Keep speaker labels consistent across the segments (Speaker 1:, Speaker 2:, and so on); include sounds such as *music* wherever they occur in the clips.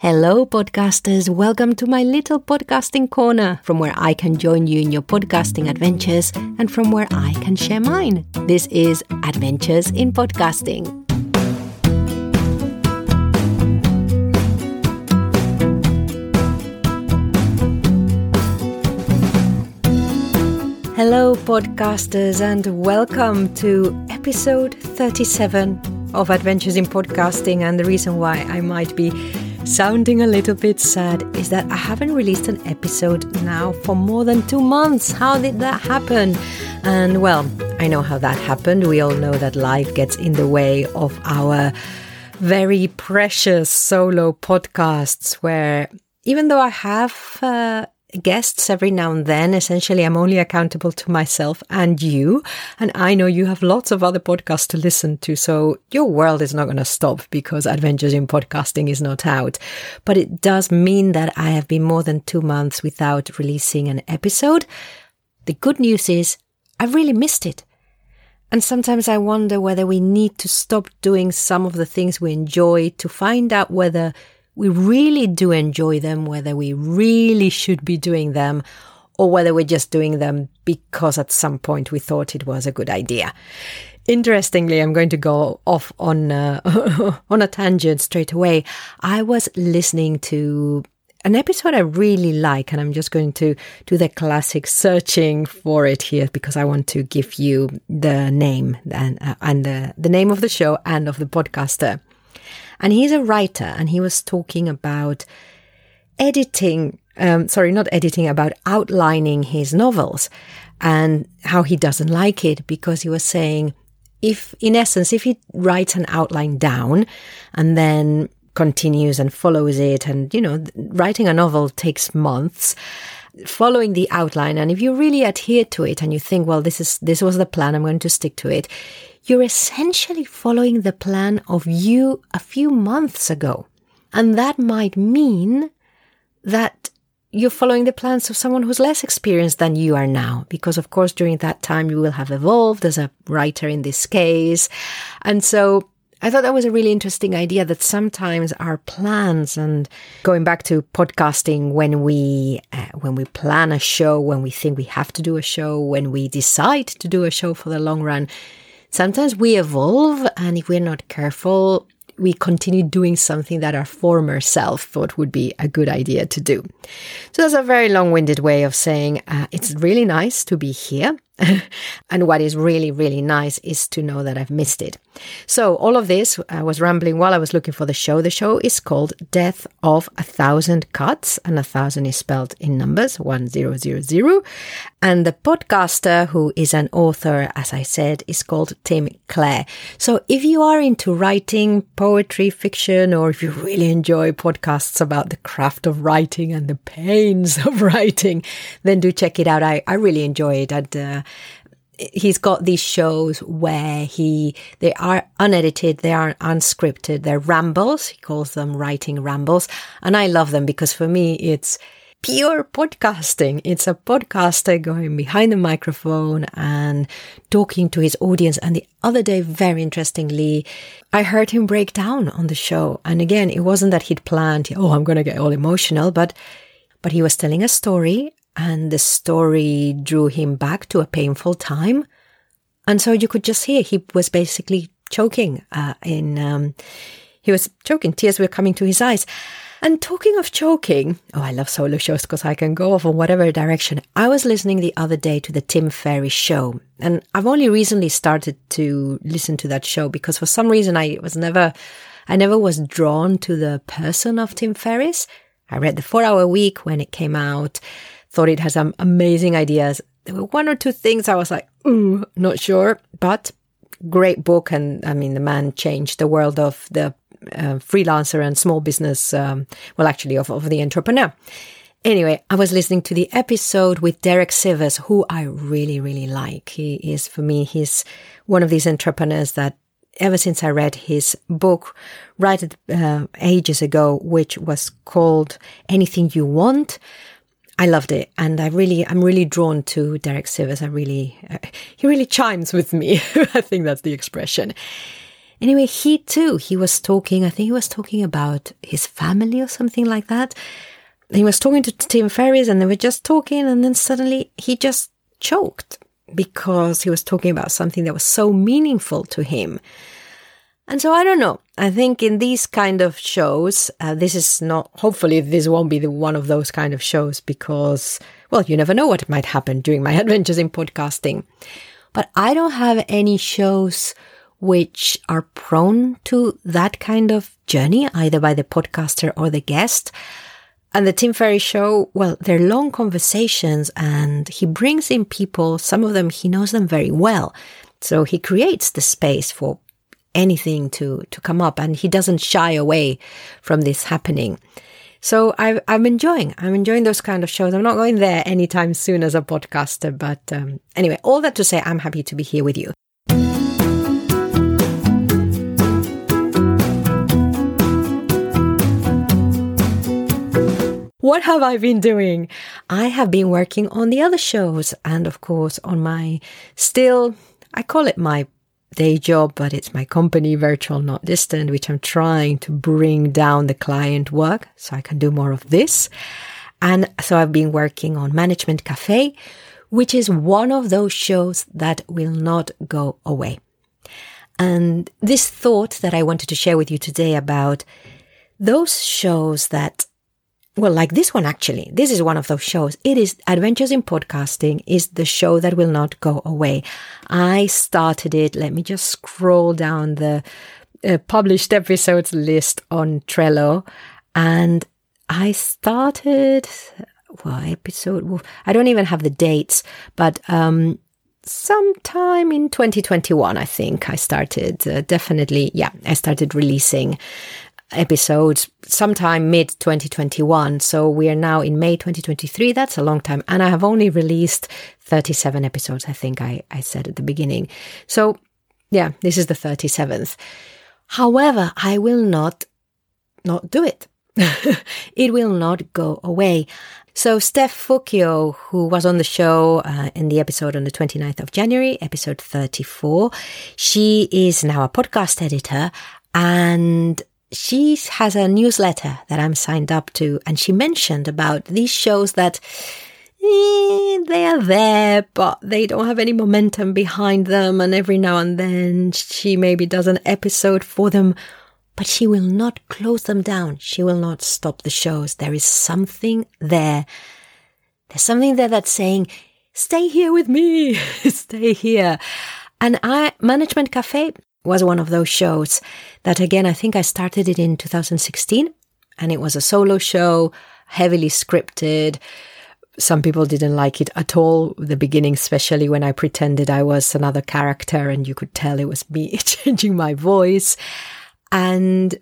Speaker 1: Hello, podcasters. Welcome to my little podcasting corner from where I can join you in your podcasting adventures and from where I can share mine. This is Adventures in Podcasting. Hello, podcasters, and welcome to episode 37 of Adventures in Podcasting. And the reason why I might be sounding a little bit sad is that I haven't released an episode now for more than two months. How did that happen? And well, I know how that happened. We all know that life gets in the way of our very precious solo podcasts, where even though I have uh, guests every now and then. Essentially, I'm only accountable to myself and you. And I know you have lots of other podcasts to listen to. So your world is not going to stop because Adventures in Podcasting is not out. But it does mean that I have been more than two months without releasing an episode. The good news is I've really missed it. And sometimes I wonder whether we need to stop doing some of the things we enjoy to find out whether we really do enjoy them, whether we really should be doing them, or whether we're just doing them because at some point we thought it was a good idea. Interestingly, I'm going to go off on uh, *laughs* on a tangent straight away. I was listening to an episode I really like, and I'm just going to do the classic searching for it here because I want to give you the name and uh, and the, the name of the show and of the podcaster. And he's a writer and he was talking about editing, um, sorry, not editing, about outlining his novels and how he doesn't like it because he was saying, if in essence, if he writes an outline down and then continues and follows it, and you know, writing a novel takes months following the outline. And if you really adhere to it and you think well this is this was the plan i'm going to stick to it you're essentially following the plan of you a few months ago. And that might mean that you're following the plans of someone who's less experienced than you are now. Because, of course, during that time, you will have evolved as a writer in this case. And so I thought that was a really interesting idea that sometimes our plans and going back to podcasting when we uh, when we plan a show when we think we have to do a show when we decide to do a show for the long run Sometimes we evolve, and if we're not careful, we continue doing something that our former self thought would be a good idea to do. So that's a very long winded way of saying uh, it's really nice to be here. *laughs* and what is really, really nice is to know that I've missed it. So, all of this, I was rambling while I was looking for the show. The show is called Death of a Thousand Cuts, and a thousand is spelled in numbers, 1000. And the podcaster, who is an author, as I said, is called Tim Clare. So, if you are into writing, poetry, fiction, or if you really enjoy podcasts about the craft of writing and the pains *laughs* of writing, then do check it out. I, I really enjoy it. And, uh, he's got these shows where he they are unedited they are unscripted they're rambles he calls them writing rambles and i love them because for me it's pure podcasting. It's a podcaster going behind the microphone and talking to his audience. And the other day very interestingly i heard him break down on the show. And again it wasn't that he'd planned oh i'm going to get all emotional but but he was telling a story and the story drew him back to a painful time. And so you could just hear he was basically choking uh, in, um, he was choking, tears were coming to his eyes. And talking of choking, oh, I love solo shows because I can go off in whatever direction. I was listening the other day to the Tim Ferriss show, and I've only recently started to listen to that show because for some reason I was never, I never was drawn to the person of Tim Ferriss. I read the Four Hour Week when it came out thought it had some amazing ideas. There were one or two things I was like, ooh, not sure, but great book. And I mean, the man changed the world of the uh, freelancer and small business, um, well, actually, of, of the entrepreneur. Anyway, I was listening to the episode with Derek Sivers, who I really, really like. He is, for me, he's one of these entrepreneurs that ever since I read his book, right uh, ages ago, which was called Anything You Want, I loved it, and I really, I'm really drawn to Derek Sivers. I really, uh, he really chimes with me. *laughs* I think that's the expression. Anyway, he too, he was talking, I think he was talking about his family or something like that. He was talking to Tim Ferriss and they were just talking and then suddenly he just choked because he was talking about something that was so meaningful to him. And so I don't know. I think in these kind of shows, uh, this is not, hopefully, this won't be the one of those kind of shows because, well, you never know what might happen during my *laughs* adventures in podcasting. But I don't have any shows which are prone to that kind of journey, either by the podcaster or the guest. And the Tim Ferriss show, well, they're long conversations and he brings in people, some of them he knows them very well. So he creates the space for anything to, to come up and he doesn't shy away from this happening. So I, am enjoying, I'm enjoying those kind of shows. I'm not going there anytime soon as a podcaster, but um, anyway, all that to say, I'm happy to be here with you. What have I been doing? I have been working on the other shows and, of course, on my still, I call it my day job, but it's my company, Virtual Not Distant, which I'm trying to bring down the client work so I can do more of this. And so I've been working on Management Cafe, which is one of those shows that will not go away. And this thought that I wanted to share with you today about those shows that well, like this one actually. This is one of those shows. It is Adventures in Podcasting is the show that will not go away. I started it. Let me just scroll down the uh, published episodes list on Trello and I started well, episode I don't even have the dates, but um sometime in 2021 I think I started uh, definitely yeah, I started releasing episodes sometime mid 2021. So we are now in May 2023. That's a long time. And I have only released 37 episodes, I think I, I said at the beginning. So yeah, this is the 37th. However, I will not not do it. *laughs* it will not go away. So Steph Fuccio, who was on the show uh, in the episode on the 29th of January, episode 34, she is now a podcast editor and she has a newsletter that I'm signed up to, and she mentioned about these shows that eh, they are there, but they don't have any momentum behind them. And every now and then she maybe does an episode for them, but she will not close them down. She will not stop the shows. There is something there. There's something there that's saying, stay here with me, *laughs* stay here. And I, Management Cafe, was one of those shows that again, I think I started it in 2016 and it was a solo show, heavily scripted. Some people didn't like it at all, the beginning, especially when I pretended I was another character and you could tell it was me *laughs* changing my voice. And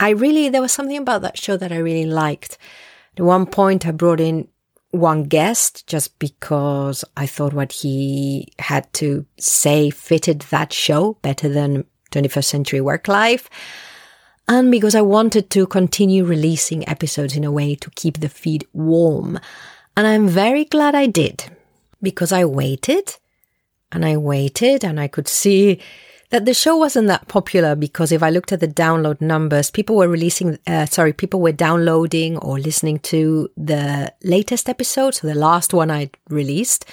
Speaker 1: I really, there was something about that show that I really liked. At one point, I brought in one guest just because I thought what he had to say fitted that show better than 21st Century Work Life. And because I wanted to continue releasing episodes in a way to keep the feed warm. And I'm very glad I did because I waited and I waited and I could see that the show wasn't that popular because if I looked at the download numbers, people were releasing, uh, sorry, people were downloading or listening to the latest episode, so the last one I released,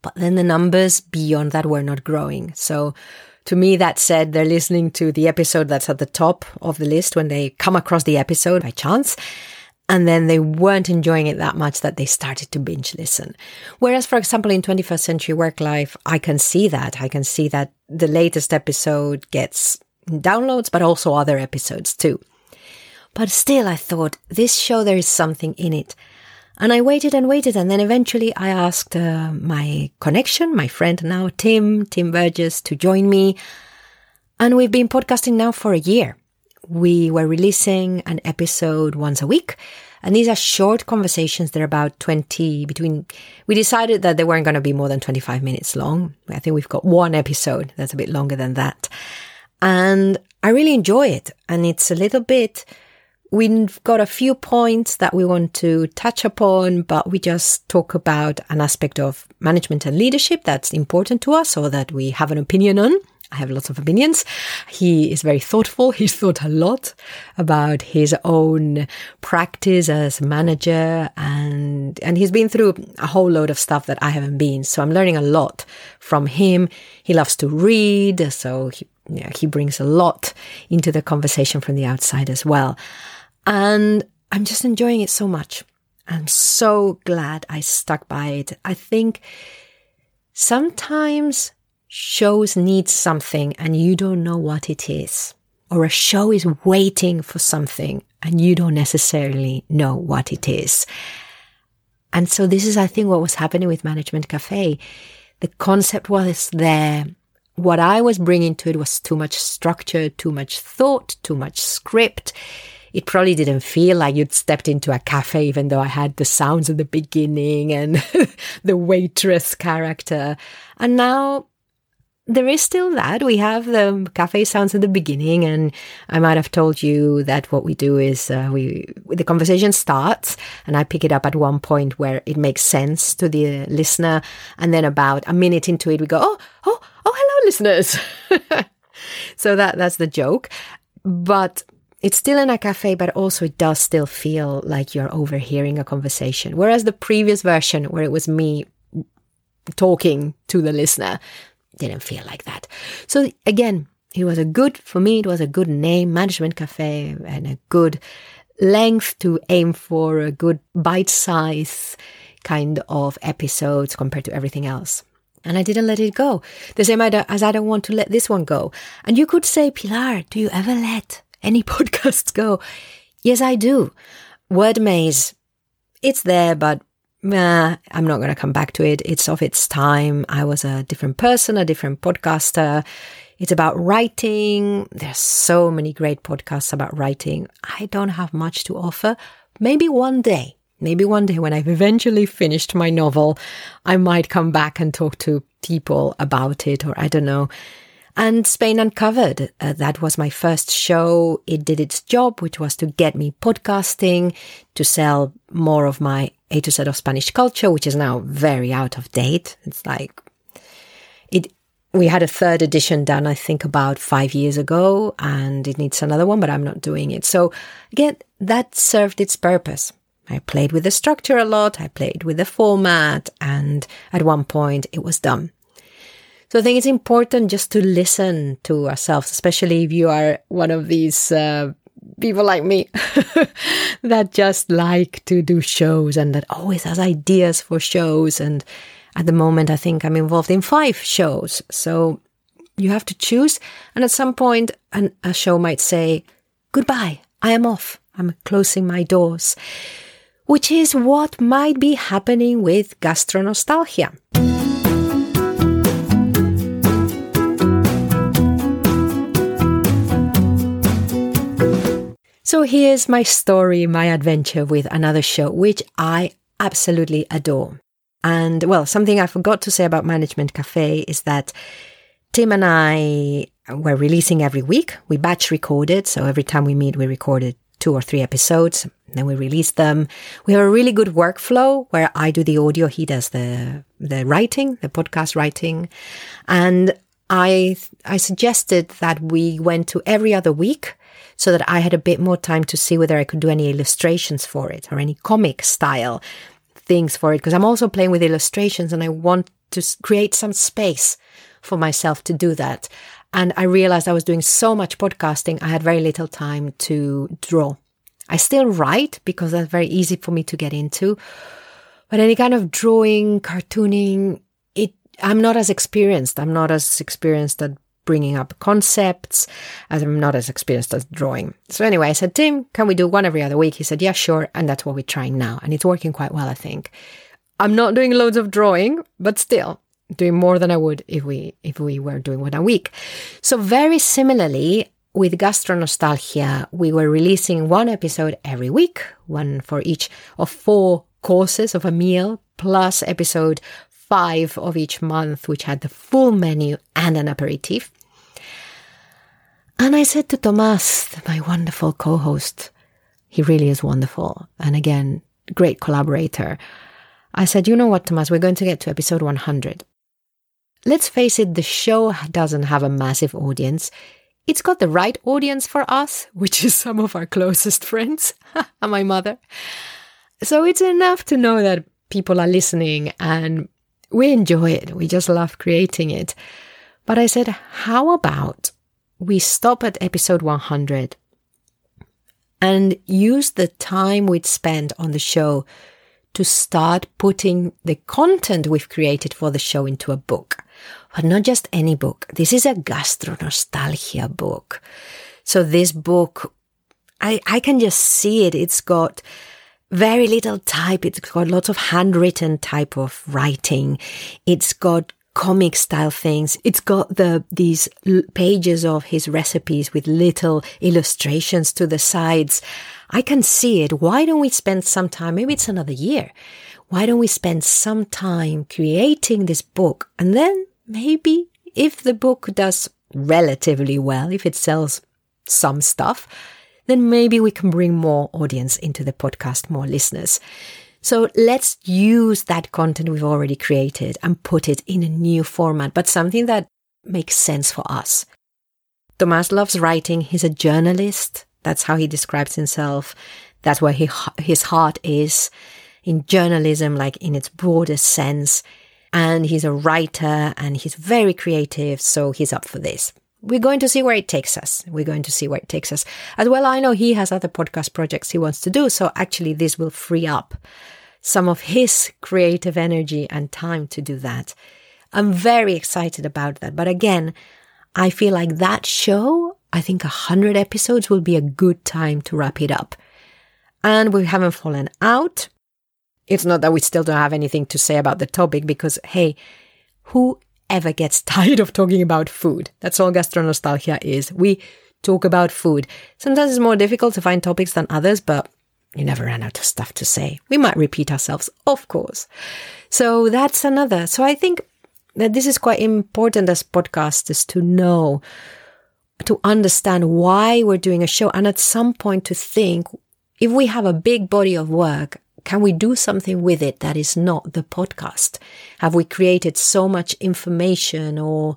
Speaker 1: but then the numbers beyond that were not growing. So to me, that said they're listening to the episode that's at the top of the list when they come across the episode by chance and then they weren't enjoying it that much that they started to binge listen. Whereas, for example, in 21st Century Work Life, I can see that. I can see that the latest episode gets downloads, but also other episodes too. But still, I thought this show, there is something in it. And I waited and waited. And then eventually I asked uh, my connection, my friend now, Tim, Tim Burgess, to join me. And we've been podcasting now for a year we were releasing an episode once a week. And these are short conversations. They're about 20 between, we decided that they weren't going to be more than 25 minutes long. I think we've got one episode that's a bit longer than that. And I really enjoy it. And it's a little bit, we've got a few points that we want to touch upon, but we just talk about an aspect of management and leadership that's important to us or that we have an opinion on. I have lots of opinions. He is very thoughtful. *laughs* He's thought a lot about his own practice as manager and, and he's been through a whole load of stuff that I haven't been. So I'm learning a lot from him. He loves to read. So he, yeah, he brings a lot into the conversation from the outside as well. And I'm just enjoying it so much. I'm so glad I stuck by it. I think sometimes shows need something and you don't know what it is. Or a show is waiting for something and you don't necessarily know what it is. And so this is, I think, what was happening with Management Cafe. The concept was there. What I was bringing to it was too much structure, too much thought, too much script. It probably didn't feel like you'd stepped into a cafe, even though I had the sounds at the beginning and *laughs* the waitress character. And now there is still that. We have the cafe sounds at the beginning, and I might have told you that what we do is uh, we the conversation starts, and I pick it up at one point where it makes sense to the listener, and then about a minute into it, we go, "Oh, oh, oh, hello, listeners." *laughs* so that that's the joke, but it's still in a cafe, but also it does still feel like you're overhearing a conversation. Whereas the previous version, where it was me talking to the listener, didn't feel like that. So again, it was a good, for me, it was a good name, Management Cafe, and a good length to aim for, a good bite size kind of episodes compared to everything else. And I didn't let it go. The same as I don't want to let this one go. And you could say, Pilar, do you ever let any *laughs* podcasts go? Yes, I do. Word maze, it's there, but nah, I'm not going to come back to it. It's of its time. I was a different person, a different podcaster. It's about writing. There's so many great podcasts about writing. I don't have much to offer. Maybe one day, maybe one day when I've eventually finished my novel, I might come back and talk to people about it, or I don't know. And Spain Uncovered, uh, that was my first show. It did its job, which was to get me podcasting, to sell more of my a to Z of Spanish culture, which is now very out of date. It's like it. We had a third edition done, I think, about five years ago, and it needs another one, but I'm not doing it. So again, that served its purpose. I played with the structure a lot. I played with the format, and at one point it was done. So I think it's important just to listen to ourselves, especially if you are one of these uh, people like me *laughs* that just like to do shows and that always has ideas for shows. And at the moment, I think I'm involved in five shows. So you have to choose. And at some point, an, a show might say, goodbye, I am off. I'm closing my doors, which is what might be happening with gastronostalgia. So here's my story, my adventure with another show, which I absolutely adore. And well, something I forgot to say about Management Cafe is that Tim and I were releasing every week. We batch recorded. So every time we meet, we recorded two or three episodes. Then we release them. We have a really good workflow where I do the audio. He does the, the writing, the podcast writing. And I, I suggested that we went to every other week so that I had a bit more time to see whether I could do any illustrations for it or any comic style things for it. Because I'm also playing with illustrations and I want to create some space for myself to do that. And I realized I was doing so much podcasting, I had very little time to draw. I still write because that's very easy for me to get into. But any kind of drawing, cartooning, it, I'm not as experienced. I'm not as experienced at bringing up concepts as I'm not as experienced as drawing. So anyway, I said, Tim, can we do one every other week? He said, yeah, sure. And that's what we're trying now. And it's working quite well, I think. I'm not doing loads of drawing, but still doing more than I would if we, if we were doing one a week. So very similarly, with Gastronostalgia, we were releasing one episode every week, one for each of four courses of a meal, plus episode five of each month, which had the full menu and an aperitif. And I said to Tomas, my wonderful co host, he really is wonderful. And again, great collaborator. I said, you know what, Tomas, we're going to get to episode 100. let's face it, the show doesn't have a massive audience. It's got the right audience for us, which is some of our closest friends and *laughs* my mother. So it's enough to know that people are listening and we enjoy it. We just love creating it. But I said, how about we stop at episode 100 and use the time we'd spent on the show to start putting the content we've created for the show into a book. But not just any book. This is a gastronostalgia book. So this book, I, I can just see it. It's got very little type. It's got lots of handwritten type of writing. It's got comic style things. It's got the these pages of his recipes with little illustrations to the sides. I can see it. Why don't we spend some time? Maybe it's another year. Why don't we spend some time creating this book? And then maybe if the book does relatively well, if it sells some stuff, then maybe we can bring more audience into the podcast, more listeners. So let's use that content we've already created and put it in a new format, but something that makes sense for us. Tomas loves writing. He's a journalist. That's how he describes himself. That's where he, his heart is in journalism, like in its broadest sense. And he's a writer and he's very creative. So he's up for this we're going to see where it takes us. We're going to see where it takes us. As well, I know he has other podcast projects he wants to do. So actually, this will free up some of his creative energy and time to do that. I'm very excited about that. But again, I feel like that show, I think a hundred episodes will be a good time to wrap it up. And we haven't fallen out. It's not that we still don't have anything to say about the topic because, hey, who ever gets *laughs* tired of talking about food. That's all gastronostalgia is. We talk about food. Sometimes it's more difficult to find topics than others, but you never run out of stuff to say. We might repeat ourselves, of course. So that's another. So I think that this is quite important as podcasters to know, to understand why we're doing a show and at some point to think if we have a big body of work can we do something with it that is not the podcast? Have we created so much information or,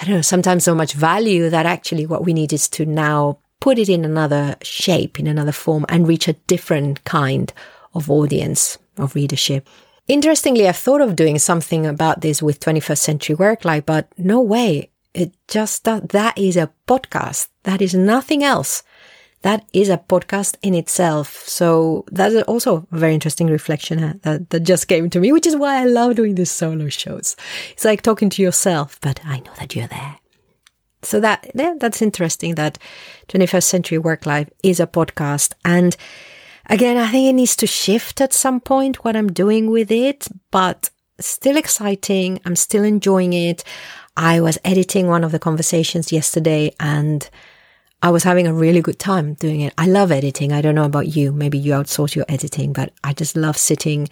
Speaker 1: I don't know, sometimes so much value that actually what we need is to now put it in another shape, in another form, and reach a different kind of audience, of readership. Interestingly, I've thought of doing something about this with 21st Century Work Life, but no way. It just, that, that is a podcast. That is nothing else that is a podcast in itself. So that's also a very interesting reflection that, that just came to me, which is why I love doing these solo shows. It's like talking to yourself, but I know that you're there. So that, yeah, that's interesting that 21st Century Work Life is a podcast. And again, I think it needs to shift at some point what I'm doing with it, but still exciting. I'm still enjoying it. I was editing one of the conversations yesterday and I was having a really good time doing it. I love editing. I don't know about you. Maybe you outsource your editing, but I just love sitting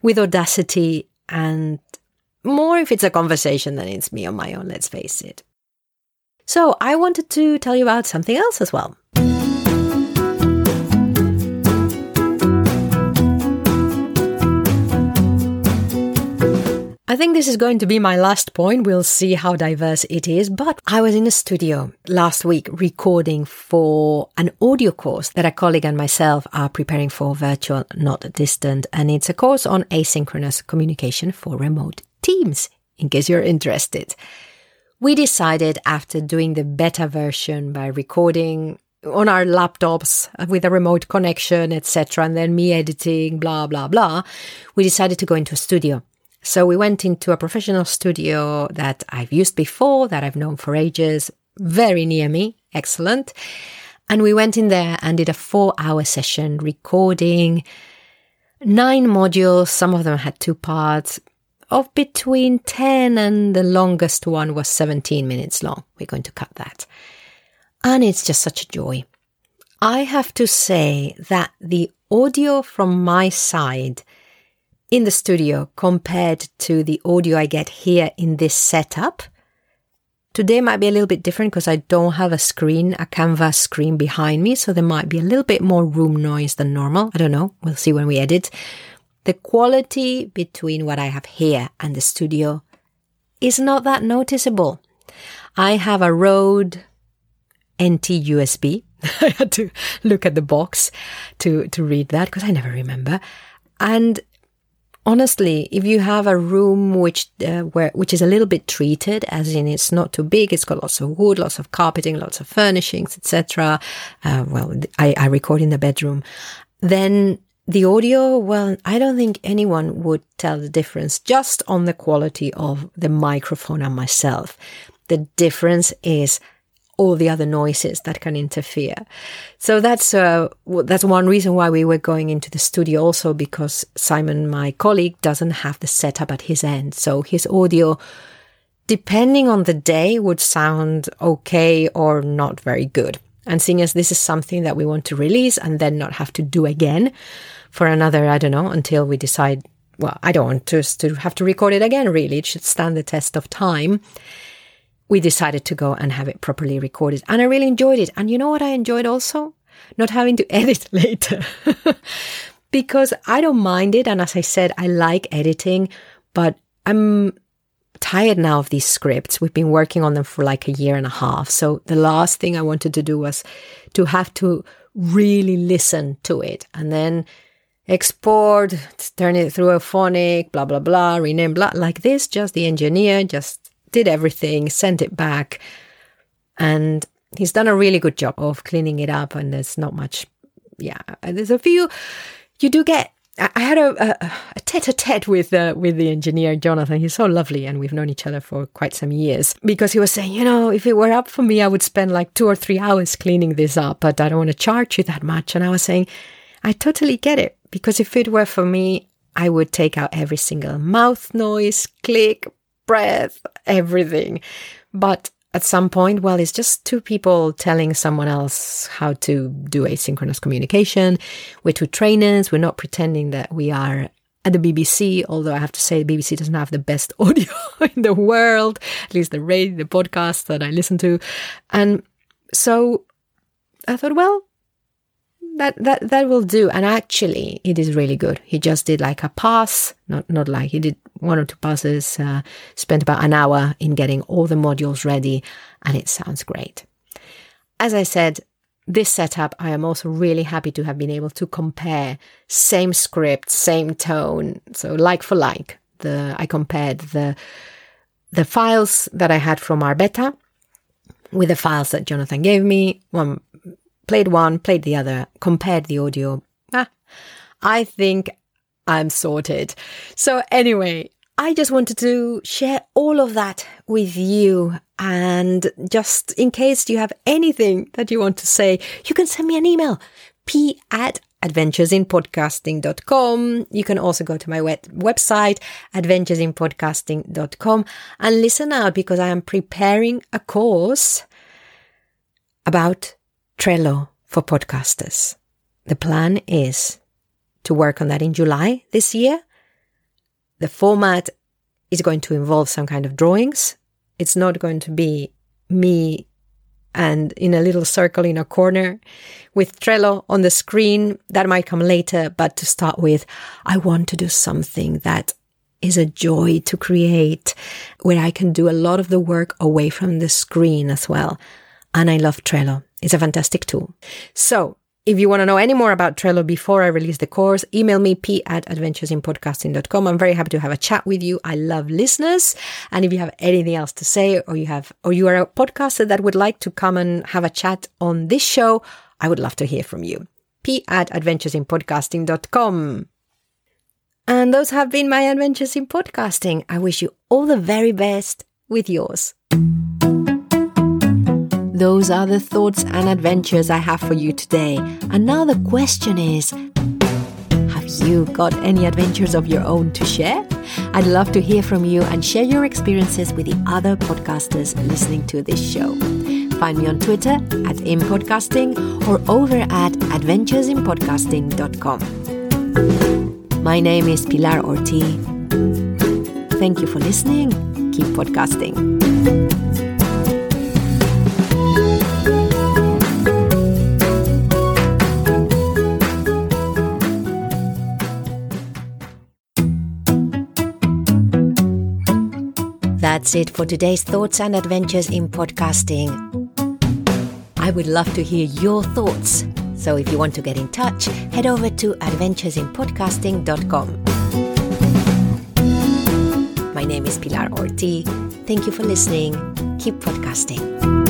Speaker 1: with audacity and more if it's a conversation than it's me on my own, let's face it. So I wanted to tell you about something else as well. I think this is going to be my last point. We'll see how diverse it is. But I was in a studio last week recording for an audio course that a colleague and myself are preparing for virtual, not distant. And it's a course on asynchronous communication for remote teams, in case you're interested. We decided after doing the beta version by recording on our laptops with a remote connection, etc., and then me editing, blah, blah, blah, we decided to go into a studio so we went into a professional studio that I've used before, that I've known for ages, very near me, excellent. And we went in there and did a four hour session recording nine modules. Some of them had two parts of between 10 and the longest one was 17 minutes long. We're going to cut that. And it's just such a joy. I have to say that the audio from my side in the studio compared to the audio I get here in this setup. Today might be a little bit different because I don't have a screen, a canvas screen behind me. So there might be a little bit more room noise than normal. I don't know. We'll see when we edit. The quality between what I have here and the studio is not that noticeable. I have a Rode NT USB. *laughs* I had to look at the box to, to read that because I never remember. And honestly, if you have a room which uh, where which is a little bit treated, as in it's not too big, it's got lots of wood, lots of carpeting, lots of furnishings, etc. Uh, well, I, I record in the bedroom. Then the audio, well, I don't think anyone would tell the difference just on the quality of the microphone and myself. The difference is all the other noises that can interfere. So that's uh, that's one reason why we were going into the studio also because Simon, my colleague, doesn't have the setup at his end. So his audio, depending on the day, would sound okay or not very good. And seeing as this is something that we want to release and then not have to do again for another, I don't know, until we decide, well, I don't want to, to have to record it again, really. It should stand the test of time we decided to go and have it properly recorded. And I really enjoyed it. And you know what I enjoyed also? Not having to *laughs* edit later. *laughs* because I don't mind it. And as I said, I like editing, but I'm tired now of these scripts. We've been working on them for like a year and a half. So the last thing I wanted to do was to have to really listen to it and then export, turn it through Auphonic, blah, blah, blah, rename, blah, like this. Just the engineer just did everything, sent it back, and he's done a really good job of cleaning it up. And there's not much, yeah. There's a few. You do get. I had a, a, a tete-a-tete with uh, with the engineer Jonathan. He's so lovely, and we've known each other for quite some years. Because he was saying, you know, if it were up for me, I would spend like two or three hours cleaning this up, but I don't want to charge you that much. And I was saying, I totally get it because if it were for me, I would take out every single mouth noise, click, breath, everything. But at some point, well, it's just two people telling someone else how to do asynchronous communication. We're two trainers. We're not pretending that we are at the BBC, although I have to say the BBC doesn't have the best *laughs* audio in the world, at least the radio, the podcast that I listen to. And so I thought, well, that that that will do. And actually, it is really good. He just did like a pass, not not like he did one or two passes. Uh, spent about an hour in getting all the modules ready, and it sounds great. As I said, this setup, I am also really happy to have been able to compare same script, same tone, so like for like. The I compared the the files that I had from our beta with the files that Jonathan gave me. One played one, played the other, compared the audio. Ah, I think I'm sorted. So, anyway, I just wanted to share all of that with you. And just in case you have anything that you want to say, you can send me an email p at adventuresinpodcasting.com. You can also go to my web- website, adventuresinpodcasting.com and listen out because I am preparing a course about Trello for podcasters. The plan is to work on that in July this year. The format is going to involve some kind of drawings. It's not going to be me and in a little circle in a corner with Trello on the screen. That might come later, but to start with, I want to do something that is a joy to create where I can do a lot of the work away from the screen as well. And I love Trello. It's a fantastic tool. So if you want to know any more about Trello before I release the course, email me p at adventuresinpodcasting.com. I'm very happy to have a chat with you. I love listeners. And if you have anything else to say or you have, or you are a podcaster that would like to come and have a chat on this show, I would love to hear from you. p at adventuresinpodcasting.com. And those have been my adventures in podcasting. I wish you all the very best with yours. Those are the thoughts and adventures I have for you today. And now the question is Have you got any adventures of your own to share? I'd love to hear from you and share your experiences with the other podcasters listening to this show. Find me on Twitter at impodcasting or over at adventuresinpodcasting.com. My name is Pilar Orti. Thank you for listening. Keep podcasting. That's it for today's thoughts and adventures in podcasting. I would love to hear your thoughts. So if you want to get in touch, head over to adventuresinpodcasting.com. My name is Pilar Orti. Thank you for listening. Keep podcasting.